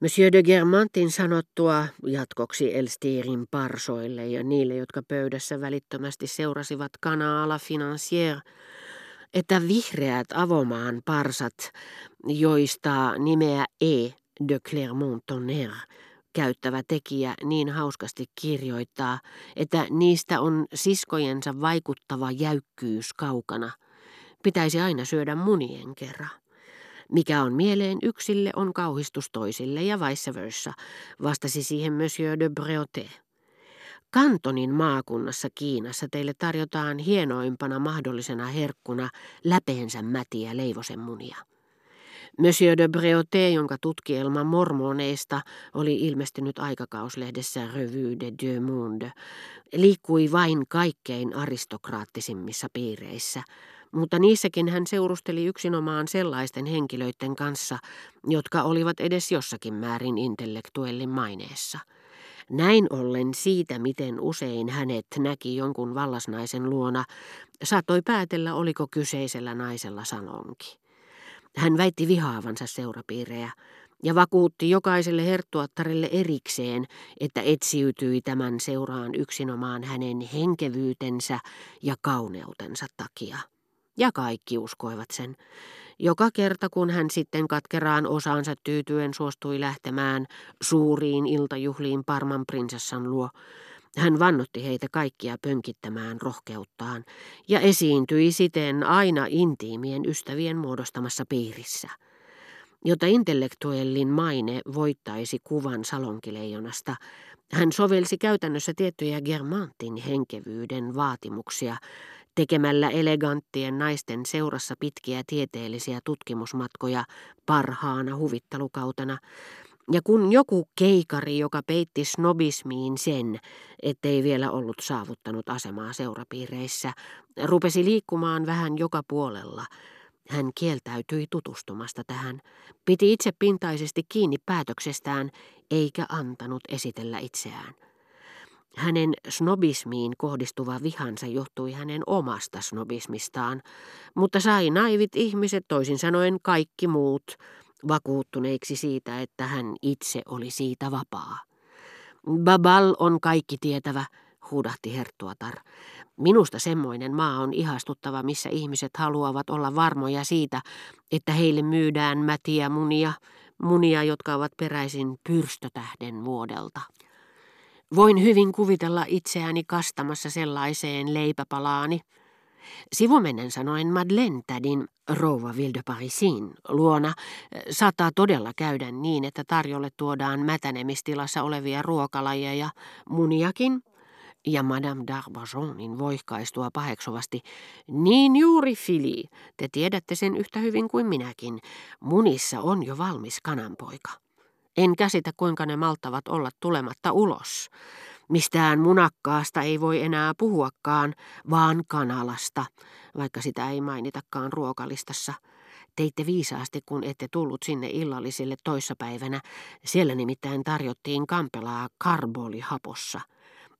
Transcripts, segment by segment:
Monsieur de Germantin sanottua jatkoksi Elstirin parsoille ja niille, jotka pöydässä välittömästi seurasivat kanaala financière, että vihreät avomaan parsat, joista nimeä E de Clermont-Tonnerre käyttävä tekijä niin hauskasti kirjoittaa, että niistä on siskojensa vaikuttava jäykkyys kaukana. Pitäisi aina syödä munien kerran. Mikä on mieleen yksille, on kauhistus toisille ja vice versa, vastasi siihen Monsieur de Breauté. Kantonin maakunnassa Kiinassa teille tarjotaan hienoimpana mahdollisena herkkuna läpeensä mätiä leivosen munia. Monsieur de Breauté, jonka tutkielma mormoneista oli ilmestynyt aikakauslehdessä Revue de Dieu Monde, liikkui vain kaikkein aristokraattisimmissa piireissä, mutta niissäkin hän seurusteli yksinomaan sellaisten henkilöiden kanssa, jotka olivat edes jossakin määrin intellektuellin maineessa. Näin ollen siitä, miten usein hänet näki jonkun vallasnaisen luona, saattoi päätellä, oliko kyseisellä naisella salonki. Hän väitti vihaavansa seurapiirejä ja vakuutti jokaiselle herttuattarelle erikseen, että etsiytyi tämän seuraan yksinomaan hänen henkevyytensä ja kauneutensa takia. Ja kaikki uskoivat sen. Joka kerta kun hän sitten katkeraan osaansa tyytyen suostui lähtemään suuriin iltajuhliin Parman prinsessan luo, hän vannotti heitä kaikkia pönkittämään rohkeuttaan ja esiintyi siten aina intiimien ystävien muodostamassa piirissä. Jotta intellektuellin maine voittaisi kuvan salonkileijonasta, hän sovelsi käytännössä tiettyjä Germantin henkevyyden vaatimuksia tekemällä eleganttien naisten seurassa pitkiä tieteellisiä tutkimusmatkoja parhaana huvittelukautena, ja kun joku keikari, joka peitti snobismiin sen, ettei vielä ollut saavuttanut asemaa seurapiireissä, rupesi liikkumaan vähän joka puolella, hän kieltäytyi tutustumasta tähän, piti itse pintaisesti kiinni päätöksestään eikä antanut esitellä itseään. Hänen snobismiin kohdistuva vihansa johtui hänen omasta snobismistaan, mutta sai naivit ihmiset, toisin sanoen kaikki muut, vakuuttuneiksi siitä, että hän itse oli siitä vapaa. Babal on kaikki tietävä, huudahti Herttuatar. Minusta semmoinen maa on ihastuttava, missä ihmiset haluavat olla varmoja siitä, että heille myydään mätiä munia, munia, jotka ovat peräisin pyrstötähden vuodelta. Voin hyvin kuvitella itseäni kastamassa sellaiseen leipäpalaani, Sivumennen sanoen Madeleine tädin rouva Ville Parisin luona eh, saattaa todella käydä niin, että tarjolle tuodaan mätänemistilassa olevia ruokalajeja, muniakin, ja Madame d'Arbajonin voihkaistua paheksuvasti, niin juuri Fili, te tiedätte sen yhtä hyvin kuin minäkin, munissa on jo valmis kananpoika. En käsitä, kuinka ne maltavat olla tulematta ulos. Mistään munakkaasta ei voi enää puhuakaan, vaan kanalasta, vaikka sitä ei mainitakaan ruokalistassa. Teitte viisaasti, kun ette tullut sinne illallisille toissapäivänä. Siellä nimittäin tarjottiin kampelaa karbolihapossa.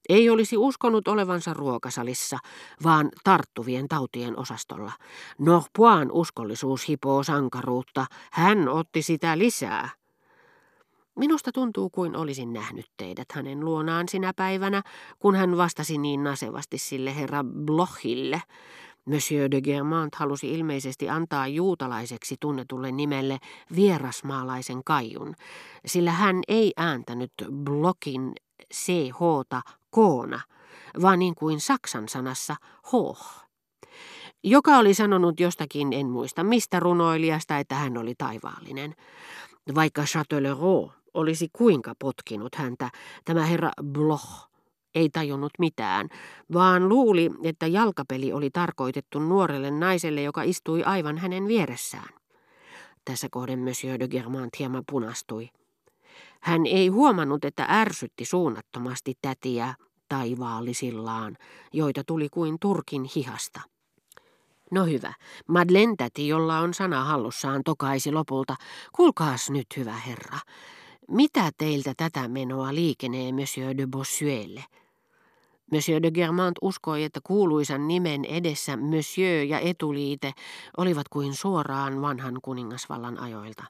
Ei olisi uskonut olevansa ruokasalissa, vaan tarttuvien tautien osastolla. Norpoan uskollisuus hipoo sankaruutta. Hän otti sitä lisää. Minusta tuntuu kuin olisin nähnyt teidät hänen luonaan sinä päivänä, kun hän vastasi niin nasevasti sille herra Blochille. Monsieur de Germant halusi ilmeisesti antaa juutalaiseksi tunnetulle nimelle vierasmaalaisen kaijun, sillä hän ei ääntänyt Blochin ch koona, vaan niin kuin saksan sanassa hoh joka oli sanonut jostakin, en muista mistä runoilijasta, että hän oli taivaallinen. Vaikka Châtellerault olisi kuinka potkinut häntä, tämä herra Bloch ei tajunnut mitään, vaan luuli, että jalkapeli oli tarkoitettu nuorelle naiselle, joka istui aivan hänen vieressään. Tässä kohden Monsieur de Germant hieman punastui. Hän ei huomannut, että ärsytti suunnattomasti tätiä taivaallisillaan, joita tuli kuin turkin hihasta. No hyvä, Madeleine täti, jolla on sana hallussaan, tokaisi lopulta. Kuulkaas nyt, hyvä herra, mitä teiltä tätä menoa liikenee Monsieur de Bossuelle? Monsieur de Germant uskoi, että kuuluisan nimen edessä Monsieur ja etuliite olivat kuin suoraan vanhan kuningasvallan ajoilta.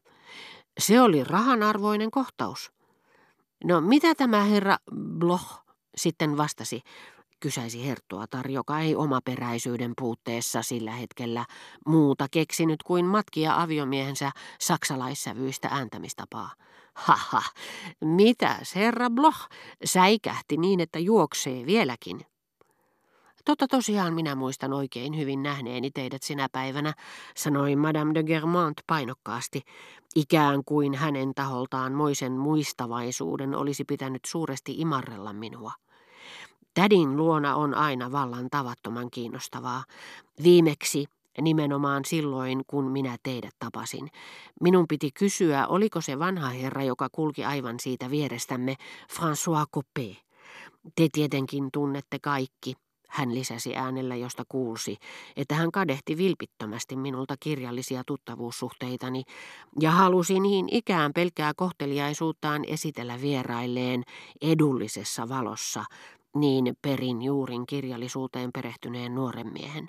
Se oli rahanarvoinen kohtaus. No mitä tämä herra Bloch sitten vastasi, kysäisi Herttuatar, joka ei omaperäisyyden puutteessa sillä hetkellä muuta keksinyt kuin matkia aviomiehensä saksalaissävyistä ääntämistapaa. Haha, mitäs herra Bloch säikähti niin, että juoksee vieläkin. Totta tosiaan minä muistan oikein hyvin nähneeni teidät sinä päivänä, sanoi Madame de Germant painokkaasti, ikään kuin hänen taholtaan moisen muistavaisuuden olisi pitänyt suuresti imarrella minua. Tädin luona on aina vallan tavattoman kiinnostavaa. Viimeksi nimenomaan silloin, kun minä teidät tapasin. Minun piti kysyä, oliko se vanha herra, joka kulki aivan siitä vierestämme, François Copé. Te tietenkin tunnette kaikki, hän lisäsi äänellä, josta kuulsi, että hän kadehti vilpittömästi minulta kirjallisia tuttavuussuhteitani ja halusi niin ikään pelkää kohteliaisuuttaan esitellä vierailleen edullisessa valossa niin perin juurin kirjallisuuteen perehtyneen nuoren miehen.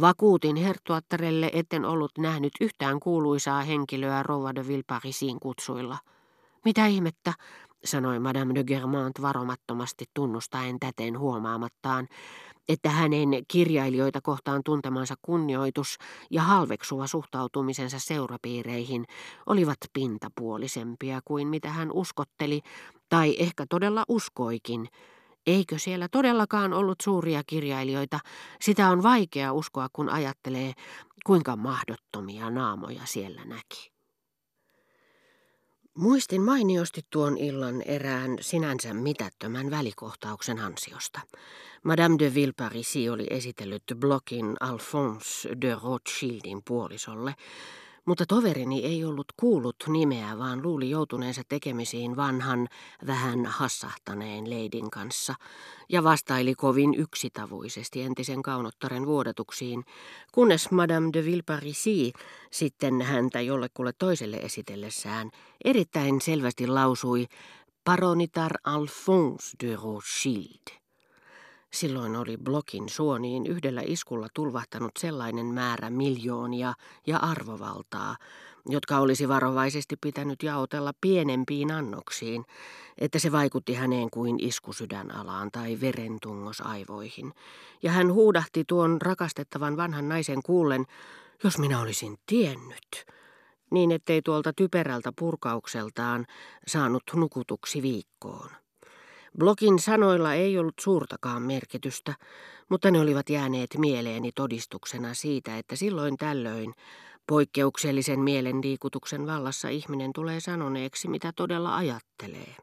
Vakuutin herttuattarelle, etten ollut nähnyt yhtään kuuluisaa henkilöä Rova de Villeparisin kutsuilla. Mitä ihmettä, sanoi Madame de Germant varomattomasti tunnustaen täten huomaamattaan, että hänen kirjailijoita kohtaan tuntemansa kunnioitus ja halveksuva suhtautumisensa seurapiireihin olivat pintapuolisempia kuin mitä hän uskotteli, tai ehkä todella uskoikin, Eikö siellä todellakaan ollut suuria kirjailijoita? Sitä on vaikea uskoa, kun ajattelee, kuinka mahdottomia naamoja siellä näki. Muistin mainiosti tuon illan erään sinänsä mitättömän välikohtauksen ansiosta. Madame de Villeparisi oli esitellyt blokin Alphonse de Rothschildin puolisolle, mutta toverini ei ollut kuullut nimeä, vaan luuli joutuneensa tekemisiin vanhan, vähän hassahtaneen leidin kanssa, ja vastaili kovin yksitavuisesti entisen kaunottaren vuodatuksiin, kunnes Madame de Villeparisi sitten häntä jollekulle toiselle esitellessään erittäin selvästi lausui Paronitar Alphonse de Rothschild. Silloin oli blokin suoniin yhdellä iskulla tulvahtanut sellainen määrä miljoonia ja arvovaltaa, jotka olisi varovaisesti pitänyt jaotella pienempiin annoksiin, että se vaikutti häneen kuin isku sydänalaan tai verentungos aivoihin. Ja hän huudahti tuon rakastettavan vanhan naisen kuullen, jos minä olisin tiennyt, niin ettei tuolta typerältä purkaukseltaan saanut nukutuksi viikkoon. Blogin sanoilla ei ollut suurtakaan merkitystä, mutta ne olivat jääneet mieleeni todistuksena siitä, että silloin tällöin poikkeuksellisen mielenliikutuksen vallassa ihminen tulee sanoneeksi, mitä todella ajattelee.